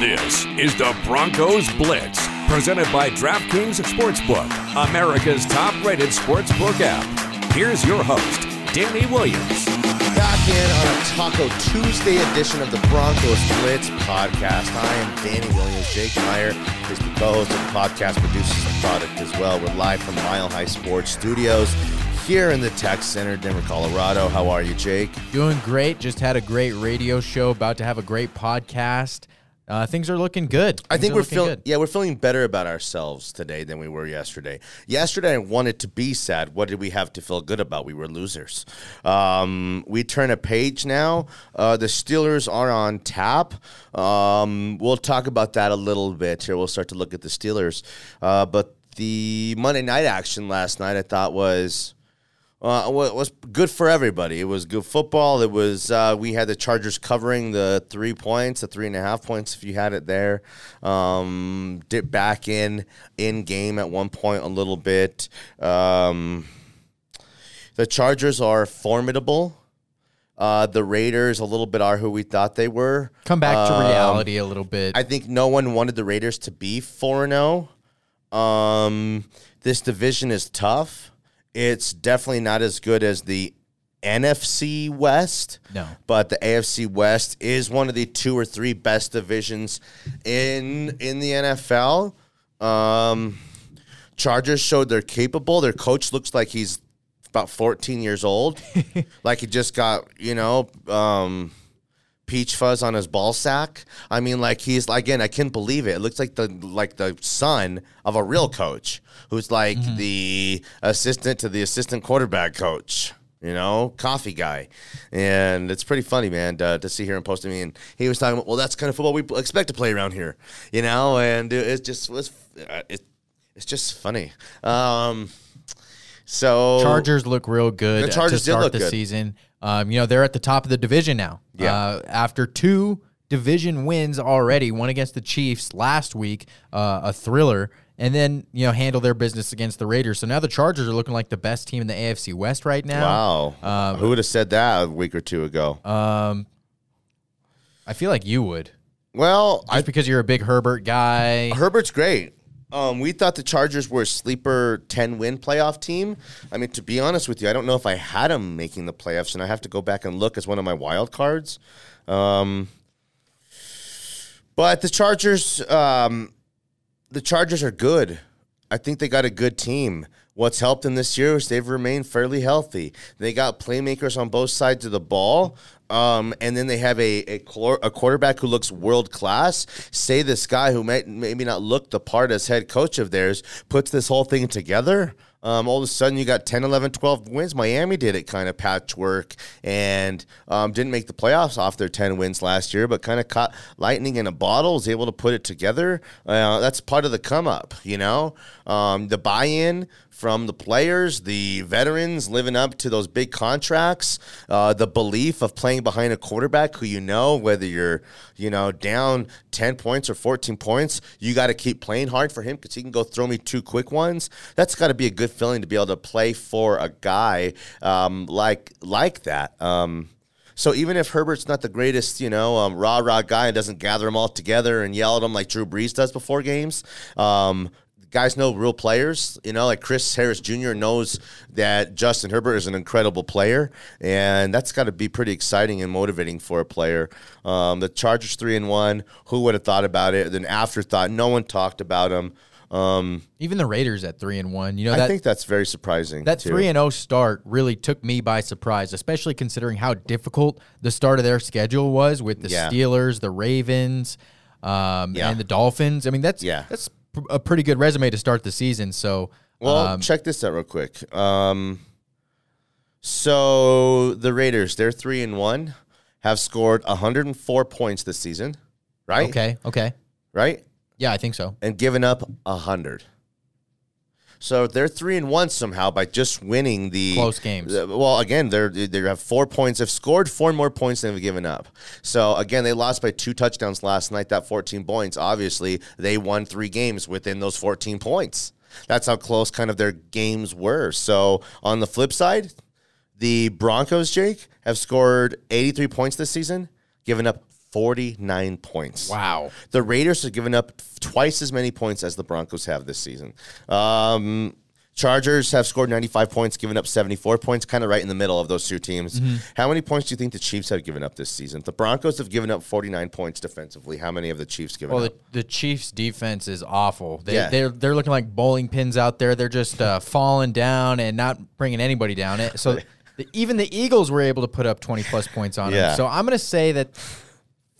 This is the Broncos Blitz, presented by DraftKings Sportsbook, America's top rated sportsbook app. Here's your host, Danny Williams. Back in on a Taco Tuesday edition of the Broncos Blitz podcast. I am Danny Williams. Jake Meyer is the co host of the podcast, produces the product as well. We're live from Mile High Sports Studios here in the Tech Center, Denver, Colorado. How are you, Jake? Doing great. Just had a great radio show. About to have a great podcast. Uh, things are looking good. I think we're feeling yeah we're feeling better about ourselves today than we were yesterday. Yesterday I wanted to be sad. What did we have to feel good about? We were losers. Um, we turn a page now. Uh, the Steelers are on tap. Um, we'll talk about that a little bit here. We'll start to look at the Steelers. Uh, but the Monday night action last night I thought was uh, was good for everybody. It was good football. It was uh, we had the Chargers covering the three points, the three and a half points if you had it there. Um, dip back in in game at one point a little bit. Um, the Chargers are formidable. Uh, the Raiders a little bit are who we thought they were. Come back to Um, reality a little bit. I think no one wanted the Raiders to be 4 0. Um, this division is tough. It's definitely not as good as the NFC West. No. But the AFC West is one of the two or three best divisions in in the NFL. Um, Chargers showed they're capable. Their coach looks like he's about 14 years old. like he just got, you know, um, peach fuzz on his ball sack. I mean, like he's again, I can't believe it. It looks like the like the son of a real coach who's like the assistant to the assistant quarterback coach. You know, coffee guy, and it's pretty funny, man, to, to see here and posting me. And he was talking about, well, that's kind of football we expect to play around here, you know. And it's just was it, it's just funny. Um, so Chargers look real good The Chargers to did start look the good. season. Um, you know they're at the top of the division now. Yeah. Uh, after two division wins already, one against the Chiefs last week, uh, a thriller, and then you know handle their business against the Raiders. So now the Chargers are looking like the best team in the AFC West right now. Wow. Um, Who would have said that a week or two ago? Um, I feel like you would, well, just I because you're a big Herbert guy. Herbert's great. Um, we thought the Chargers were a sleeper 10 win playoff team. I mean, to be honest with you, I don't know if I had them making the playoffs, and I have to go back and look as one of my wild cards. Um, but the Chargers, um, the Chargers are good. I think they got a good team. What's helped them this year is they've remained fairly healthy. They got playmakers on both sides of the ball. Um, and then they have a, a, a quarterback who looks world class. Say this guy who may, maybe not look the part as head coach of theirs puts this whole thing together. Um, all of a sudden, you got 10, 11, 12 wins. Miami did it kind of patchwork and um, didn't make the playoffs off their 10 wins last year, but kind of caught lightning in a bottle, was able to put it together. Uh, that's part of the come up, you know? Um, the buy in from the players, the veterans living up to those big contracts, uh, the belief of playing behind a quarterback who you know, whether you're, you know, down 10 points or 14 points, you got to keep playing hard for him because he can go throw me two quick ones. That's got to be a good feeling to be able to play for a guy um, like like that. Um, so even if Herbert's not the greatest, you know, um, rah rah guy and doesn't gather them all together and yell at them like Drew Brees does before games, um, guys know real players. You know, like Chris Harris Jr. knows that Justin Herbert is an incredible player, and that's got to be pretty exciting and motivating for a player. Um, the Chargers three and one. Who would have thought about it? Then afterthought, no one talked about them. Um, Even the Raiders at three and one. You know I think that's very surprising. That too. three and zero start really took me by surprise, especially considering how difficult the start of their schedule was with the Yeah. Steelers, the Ravens, um, Yeah. and the Dolphins. I mean, that's Yeah. that's a pretty good resume to start the season. So, Well, um, check this out real quick. Um, so the Raiders, they're three and one, have scored 104 points this season, right? okay, okay, Right, yeah, I think so. and given up hundred. So they're three and one somehow by just winning the Close games. the- well, again, they're they have four points. They've scored four more points than they've given up. So again, they lost by two touchdowns last night. That 14 points. Obviously, they won three games within those 14 points. That's how close kind of their games were. So on the flip side, the Broncos, Jake, have scored 83 points this season, given up 49 points. Wow. The Raiders have given up twice as many points as the Broncos have this season. Um, Chargers have scored 95 points, given up 74 points, kind of right in the middle of those two teams. Mm-hmm. How many points do you think the Chiefs have given up this season? The Broncos have given up 49 points defensively. How many have the Chiefs given Well, up? the, the Chiefs' defense is awful. They, Yeah. They're they're looking like bowling pins out there. They're just uh, falling down and not bringing anybody down. It so the, even the Eagles were able to put up twenty plus points on Yeah. them. So I'm going to say that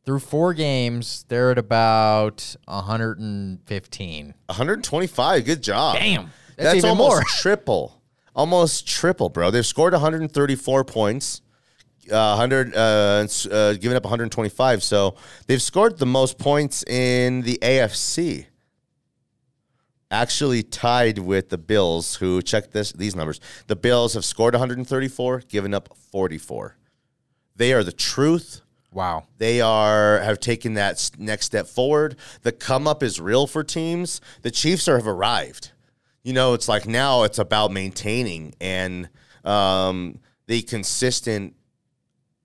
through four games, they're at about 115. 125. Good job. Damn. That's even almost more. triple. Almost triple, bro. They've scored 134 points. Uh, 100 uh, uh, giving up 125 so they've scored the most points in the AFC actually tied with the Bills who check this these numbers the Bills have scored 134 given up 44 they are the truth Wow. they are have taken that next step forward. The come up is real for teams. The Chiefs are have arrived. You know, it's like now it's about maintaining and um, the consistent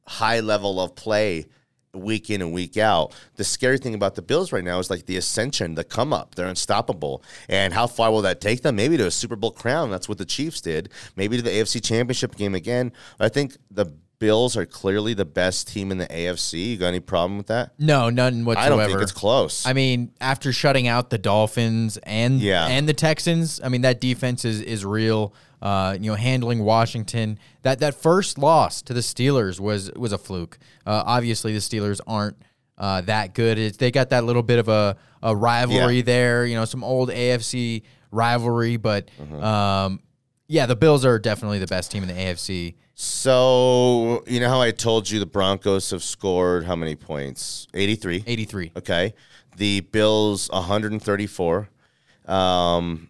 high level of play week in and week out. The scary thing about the Bills right now is like the ascension, the come up. They're unstoppable. And how far will that take them? Maybe to a Super Bowl crown. That's what the Chiefs did. Maybe to the AFC Championship game again. I think the Bills are clearly the best team in the AFC. You got any problem with that? No, none whatsoever. I don't think it's close. I mean, after shutting out the Dolphins and Yeah. and the Texans, I mean that defense is is real. Uh, you know, handling Washington. That that first loss to the Steelers was was a fluke. Uh, obviously, the Steelers aren't uh, that good. It's, they got that little bit of a, a rivalry Yeah. there. You know, some old AFC rivalry, but Mm-hmm. um, yeah, the Bills are definitely the best team in the AFC. So, you know how I told you the Broncos have scored how many points? 83. Eighty three. Okay. The Bills 134. Um,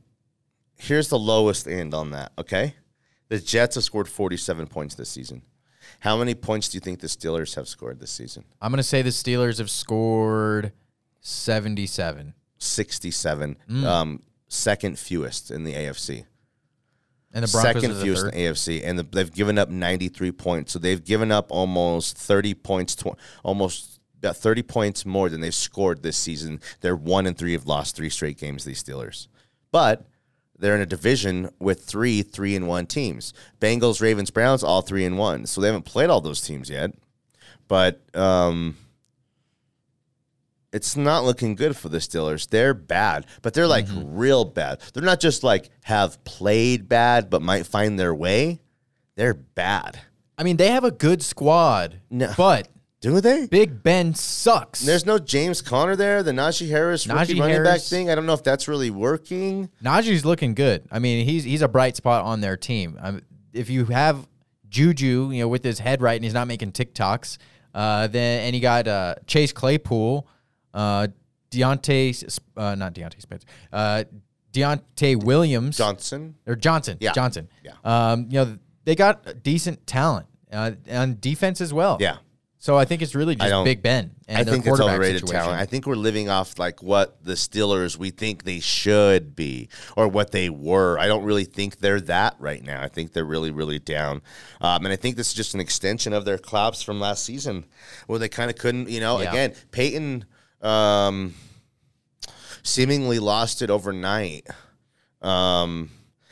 here's the lowest end on that. Okay. The Jets have scored 47 points this season. How many points do you think the Steelers have scored this season? I'm gonna say the Steelers have scored seventy seven. 67. Mm. Um, second fewest in the AFC. And the Broncos second are the fewest in the AFC, and the, they've given up 93 points. So they've given up almost 30 points, tw- almost about 30 points more than they've scored this season. They're one and three, have lost three straight games. These Steelers, but they're in a division with three three and one teams: Bengals, Ravens, Browns, all three and one. So they haven't played all those teams yet, but um, it's not looking good for the Steelers. They're bad, but they're like Mm-hmm. real bad. They're not just like have played bad, but might find their way. They're bad. I mean, they have a good squad, No. but Do they? Big Ben sucks. There's no James Conner there. The Najee Harris rookie Najee running back Harris. thing. I don't know if that's really working. Najee's looking good. I mean, he's he's a bright spot on their team. Um, if you have Juju, you know, with his head right and he's not making TikToks, uh, then and you got uh, Chase Claypool, uh, Deontay, uh, not Deontay Spencer, uh, Deontay Williams Johnson. or Johnson, Yeah. Johnson. Yeah. Um, you know, they got decent talent uh, on defense as well. Yeah. So I think it's really just Big Ben and I think it's overrated situation. talent. I think we're living off like what the Steelers we think they should be or what they were. I don't really think they're that right now. I think they're really, really down. Um, and I think this is just an extension of their collapse from last season where they kind of couldn't, you know, Yeah. again, Peyton um, seemingly lost it overnight. Um,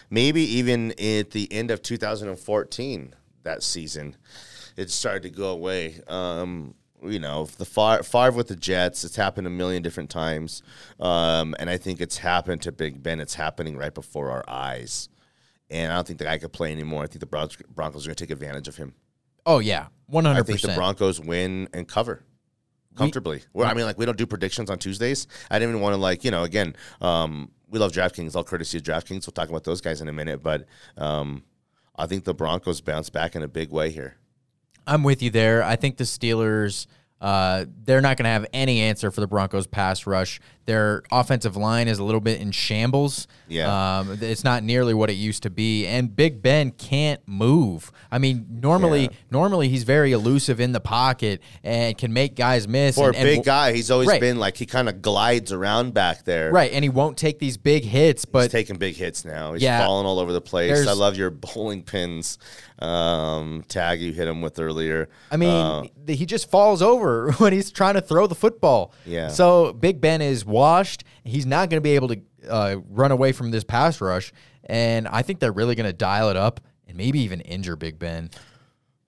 maybe even at the end of 2014, that season, it started to go away. Um, you know, the five, five with the Jets, it's happened a million different times. Um, and I think it's happened to Big Ben. It's happening right before our eyes. And I don't think the guy could play anymore. I think the Broncos are going to take advantage of him. oh yeah, one I hundred think the. Broncos win and cover comfortably. well, I mean, like we don't do predictions on Tuesdays. I didn't even want to like you know again. Um, we love DraftKings, all courtesy of DraftKings. We'll talk about those guys in a minute, but um, I think the Broncos bounce back in a big way here. I'm with you there. I think the Steelers, uh, they're not going to have any answer for the Broncos pass rush. Their offensive line is a little bit in shambles. Yeah. Um, it's not nearly what it used to be. And Big Ben can't move. I mean, normally, Yeah. normally he's very elusive in the pocket and can make guys miss. For and, a and big w- guy, he's always Right. been like he kind of glides around back there. Right. And he won't take these big hits, but He's taking big hits now. He's Yeah. falling all over the place. I love your bowling pins um, tag you hit him with earlier. I mean, Uh, he just falls over over when he's trying to throw the football. Yeah. So Big Ben is washed. He's not going to be able to uh, run away from this pass rush, and I think they're really going to dial it up and maybe even injure Big Ben.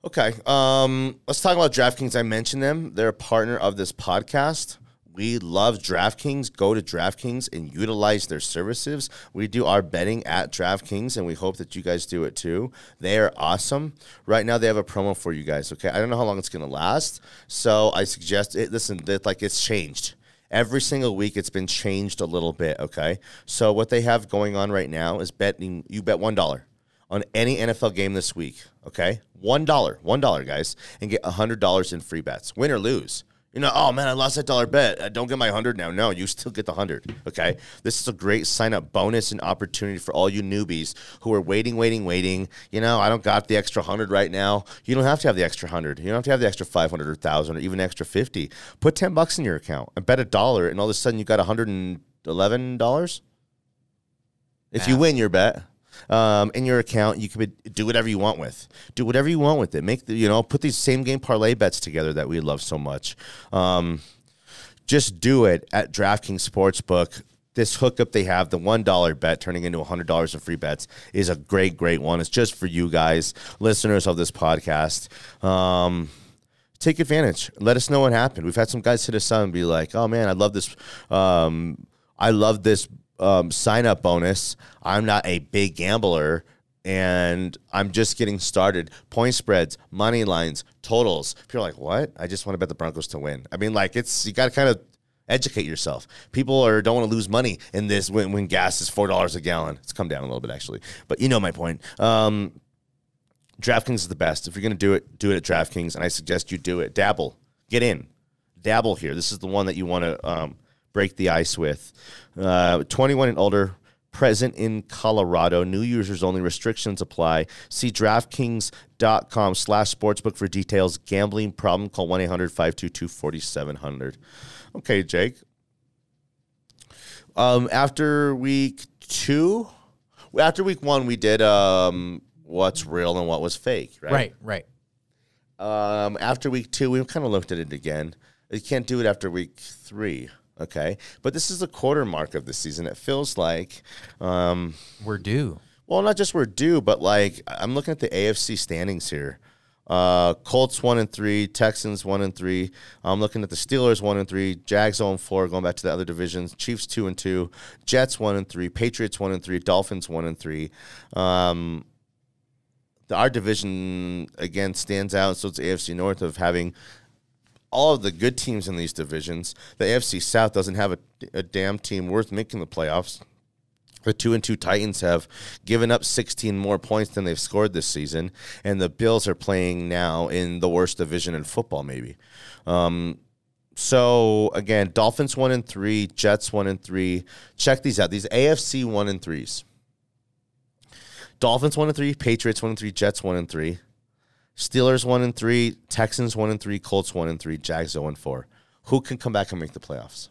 Okay. Um, let's talk about DraftKings. I mentioned them. They're a partner of this podcast. We love DraftKings. Go to DraftKings and utilize their services. We do our betting at DraftKings, and we hope that you guys do it too. They are awesome. Right now, they have a promo for you guys. Okay, I don't know how long it's going to last, so I suggest it. Listen, like it's changed every single week. It's been changed a little bit. Okay, so what they have going on right now is betting. You bet one dollar on any NFL game this week. Okay, one dollar, one dollar, guys, and get hundred dollars in free bets, win or lose. You know, oh man, I lost that dollar bet. I don't get my hundred now. No, you still get the hundred. Okay, this is a great sign up bonus and opportunity for all you newbies who are waiting, waiting, waiting. You know, I don't got the extra hundred right now. You don't have to have the extra hundred. You don't have to have the extra five hundred or thousand or even extra fifty. Put ten bucks in your account and bet a dollar, and all of a sudden you got hundred and eleven dollars. If you win your bet, um, in your account. You can do whatever you want with. Do whatever you want with it. Make the, you know put these same game parlay bets together that we love so much. Um, just do it at DraftKings Sportsbook. This hookup they have, the one dollar bet turning into hundred dollars in free bets, is a great, great one. It's just for you guys, listeners of this podcast. Um, take advantage. Let us know what happened. We've had some guys hit us up and be like, "Oh man, I love this. Um, I love this um, sign up bonus. I'm not a big gambler." And I'm just getting started. Point spreads, money lines, totals. People are like, "What? I just want to bet the Broncos to win." I mean, like it's you got to kind of educate yourself. People are don't want to lose money in this when, when gas is four dollars a gallon. It's come down a little bit actually, but you know my point. Um, DraftKings is the best. If you're going to do it, do it at DraftKings, and I suggest you do it. Dabble, get in, dabble here. This is the one that you want to um, break the ice with. Uh, 21 and older, present in Colorado. New users only. Restrictions apply. See DraftKings.com slash sportsbook for details. Gambling problem? Call 1-800-522-4700. Okay, Jake. Um, after week two, after week one, we did um, what's real and what was fake, right? Right, right. Um, after week two, we kind of looked at it again. You can't do it after week three, okay? But this is the quarter mark of the season. It feels like, um, We're due. well, not just we're due, but like I'm looking at the AFC standings here. Uh, Colts one and three, Texans one and three. I'm looking at the Steelers one and three, Jags and four. Going back to the other divisions, Chiefs two and two, Jets one and three, Patriots one and three, Dolphins one and three. Um, the, our division again stands out. So it's AFC North of having all of the good teams in these divisions. The AFC South doesn't have a, a damn team worth making the playoffs. The two and two Titans have given up 16 more points than they've scored this season, and the Bills are playing now in the worst division in football, maybe. Um, so again, Dolphins one and three, Jets one and three. Check these out. These AFC one and threes. Dolphins one and three, Patriots one and three, Jets one and three, Steelers one and three, Texans one and three, Colts one and three, Jags zero and four. Who can come back and make the playoffs?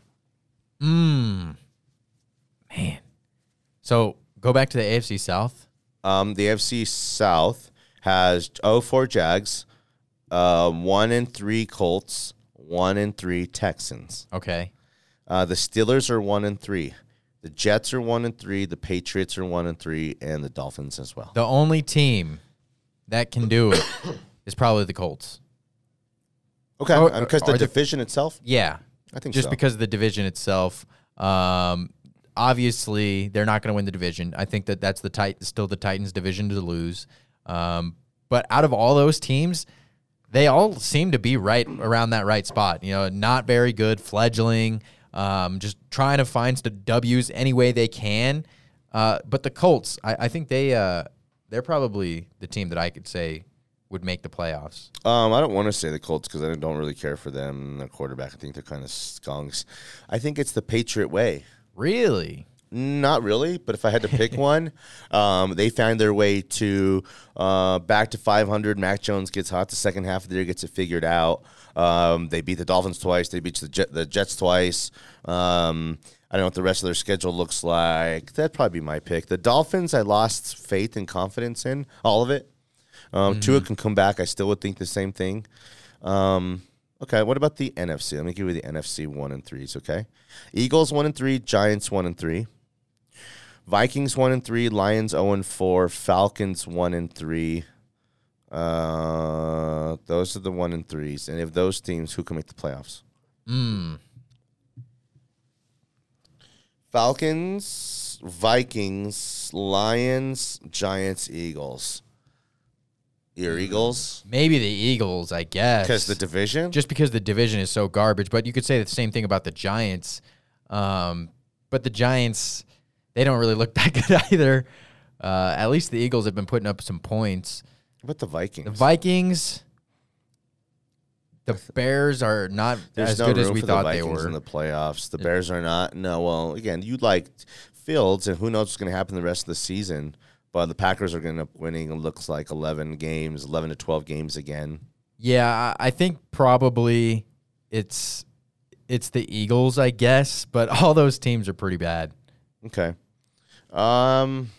Man. So go back to the AFC South. Um, the AFC South has 04 Jags, uh, one and three Colts, one and three Texans. Okay. Uh, the Steelers are one and three. The Jets are one and three. The Patriots are one and three, and the Dolphins as well. The only team that can do it is probably the Colts. Okay, Or- because the are the- division itself. Yeah. I think just so. because of the division itself. Um, obviously, they're not going to win the division. I think that that's the tit- still the Titans' division to lose. Um, but out of all those teams, they all seem to be right around that right spot. You know, not very good, fledgling, um, just trying to find the W's any way they can. Uh, but the Colts, I, I think they uh, they're probably the team that I could say would make the playoffs. Um, I don't want to say the Colts because I don't really care for them. The quarterback, I think they're kind of skunks. I think it's the Patriot way. Really? Not really, but if I had to pick one, um, they found their way to uh, back to 500. Mac Jones gets hot the second half of the year, gets it figured out. Um, they beat the Dolphins twice. They beat the, Jet, the Jets twice. Um, I don't know what the rest of their schedule looks like. That'd probably be my pick. The Dolphins, I lost faith and confidence in all of it. Um, Tua can come back. I still would think the same thing. Um, Okay, what about the NFC? Let me give you the NFC one and threes. Okay, Eagles one and three, Giants one and three, Vikings one and three, Lions zero and four, Falcons one and three. Uh, those are the one and threes, and if those teams, who can make the playoffs? Falcons, Vikings, Lions, Giants, Eagles. Your Eagles, Maybe the Eagles, I guess. because the division. just because the division is so garbage. But you could say the same thing about the Giants. Um, but the Giants, they don't really look that good either. Uh, at least the Eagles have been putting up some points. What about the Vikings? The Vikings, the Bears are not There's as no good room as we for thought the they Vikings were. in the playoffs. The Bears are not. No, well, again, you like Fields, and who knows what's going to happen the rest of the season. But the Packers are going to end up winning. It looks like 11 games, 11 to 12 games again. yeah, I I think probably it's it's the Eagles, I guess. But all those teams are pretty bad, Okay. Um.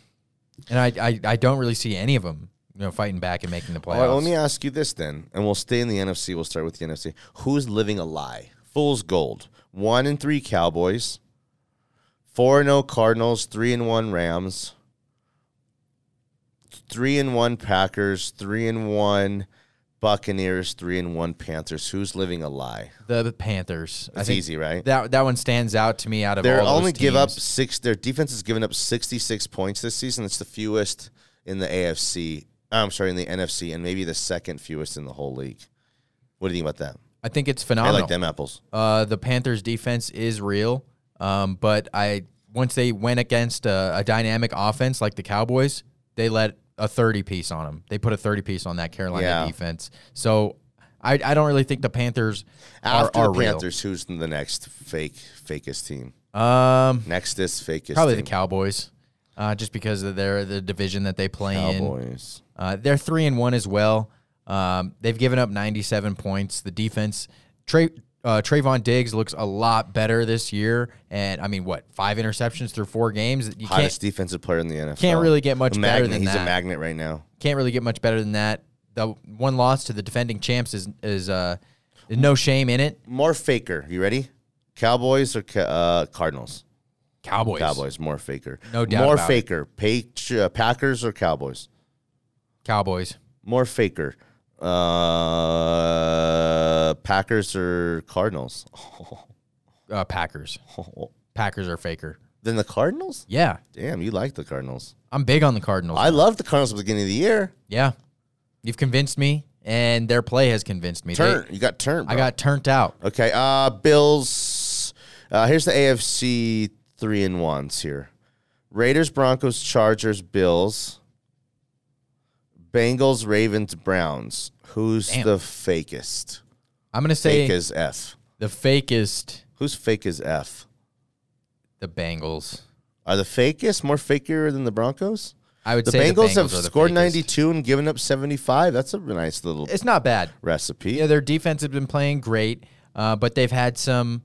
and I I, I don't really see any of them, you know, fighting back and making the playoffs. All right, let me ask you this then, and we'll stay in the NFC. We'll start with the NFC. Who's living a lie? Fool's gold. One and three Cowboys. Four and zero Cardinals. Three and one Rams. Three and one Packers. Three and one Buccaneers. Three and one Panthers. Who's living a lie? the Panthers. It's easy, right? That that one stands out to me out of They're only give up six. Their defense has given up sixty six points this season. It's the fewest in the AFC. I'm sorry, in the NFC, and maybe the second fewest in the whole league. What do you think about that? I think it's phenomenal. I like them apples. Uh, the Panthers' defense is real, um, but I once they went against a, a dynamic offense like the Cowboys, they let a thirty piece on them. They put a thirty piece on that Carolina Yeah. defense. So I, I don't really think the Panthers are, After are the real. Panthers, who's the next fake fakest team? Um, Nextest fakest. probably team. the Cowboys, uh, just because of their the division that they play in. Cowboys. Uh, they're three and one as well. Um, they've given up 97 points. The defense, Trey, uh, Trevon Diggs looks a lot better this year. And I mean, what five interceptions through four games? You Hottest defensive player in the NFL. can't really get much A better magnet. than He's that. a magnet right now. can't really get much better than that. The one loss to the defending champs is is uh, no shame in it. More faker. You ready? Cowboys or uh, Cardinals? Cowboys, Cowboys. More faker. No doubt More it. faker. Patri- uh, Packers or Cowboys? Cowboys, More faker. Uh, Packers or Cardinals? uh, Packers. Packers are faker. Then the Cardinals? Yeah, Damn, you like the Cardinals. I'm big on the Cardinals. I love the Cardinals at the beginning of the year. yeah, you've convinced me, and their play has convinced me. They- Turn. you got turned. I got turned out. Okay. Uh, Bills. Uh, here's the AFC three and ones here: Raiders, Broncos, Chargers, Bills, Bengals, Ravens, Browns. Who's Damn. the fakest? I'm gonna say Fake as F. the fakest, Who's fake as F? the Bengals. Are the fakest more faker than the Broncos? I would The say Bengals, the Bengals have scored fakest. 92 and given up 75. That's a nice little It's not bad. recipe. Yeah, their defense has been playing great, uh, but they've had some,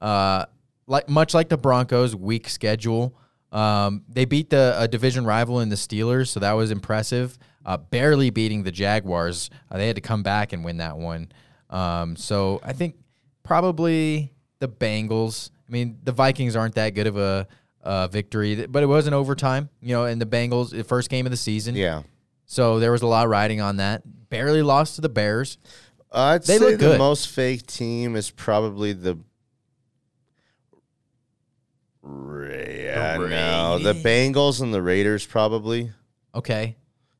uh, like much like the Broncos, weak schedule. Um, they beat the a division rival in the Steelers, so that was impressive. Uh, barely beating the Jaguars, uh, they had to come back and win that one. Um, so I think probably the Bengals. I mean, the Vikings aren't that good of a uh, victory, but it was an overtime. You know, and the Bengals, the first game of the season. yeah. So there was a lot riding on that. Barely lost to the Bears. I'd They say look the good. most fake team is probably the. Yeah, no, the Bengals and the Raiders probably. Okay.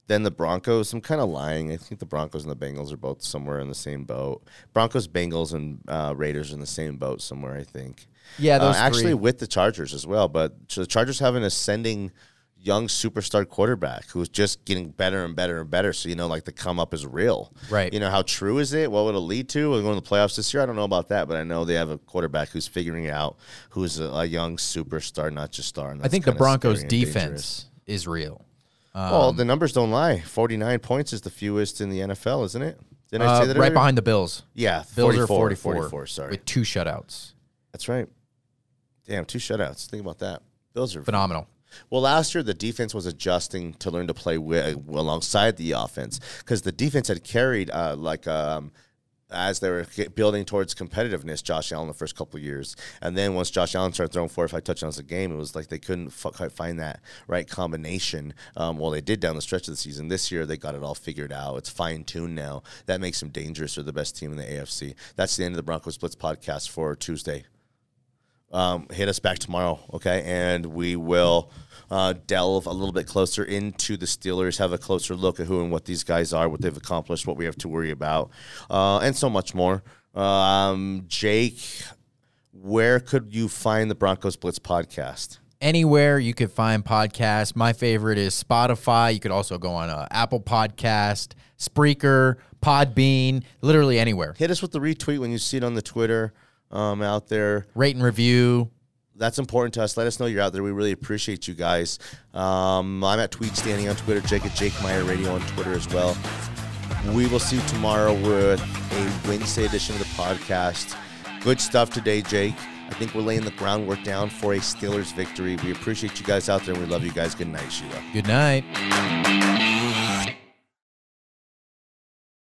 Then the Broncos. I'm kind of lying. I think the Broncos and the Bengals are both somewhere in the same boat. Broncos, Bengals, and uh, Raiders are in the same boat somewhere. I think. Yeah, Uh, actually with the Chargers as well. But the Chargers have an ascending young superstar quarterback who's just getting better and better and better. So you know, like the come up is real. Right. You know how true is it? What would it lead to? We're going to the playoffs this year. I don't know about that, but I know they have a quarterback who's figuring it out who's a, a young superstar, not just star. I think the Broncos defense is real. well, the numbers don't lie. Forty-nine points is the fewest in the NFL, isn't it? Didn't I Uh, say that right already? behind the Bills. Yeah, Bills 44, are 44, 44, Sorry, with two shutouts. that's right. Damn, two shutouts. Think about that. Bills are Phenomenal. Well, last year the defense was adjusting to learn to play wi- alongside the offense because the defense had carried uh, like um, as they were building towards competitiveness, Josh Allen the first couple of years, and then once Josh Allen started throwing four or five touchdowns a game, it was like they couldn't f- find that right combination. Um, well, they did down the stretch of the season. This year, they got it all figured out. It's fine tuned now. That makes them dangerous. They're the best team in the AFC. That's the end of the Broncos Blitz podcast for Tuesday um, hit us back tomorrow, okay? And we will uh, delve a little bit closer into the Steelers, have a closer look at who and what these guys are, what they've accomplished, what we have to worry about, uh, and so much more. Um, Jake, where could you find the Broncos Blitz podcast? Anywhere you could find podcasts. My favorite is Spotify. You could also go on uh, Apple Podcast, Spreaker, Podbean, literally anywhere. Hit us with the retweet when you see it on the Twitter um, out there. Rate and review. that's important to us. Let us know you're out there. We really appreciate you guys. Um, I'm at Tweet Standing on Twitter, Jake at Jake Meyer Radio on Twitter as well. We will see you tomorrow with a Wednesday edition of the podcast. Good stuff today, Jake. I think we're laying the groundwork down for a Steelers victory. We appreciate you guys out there and we love you guys. Good night, Sheila. Good night.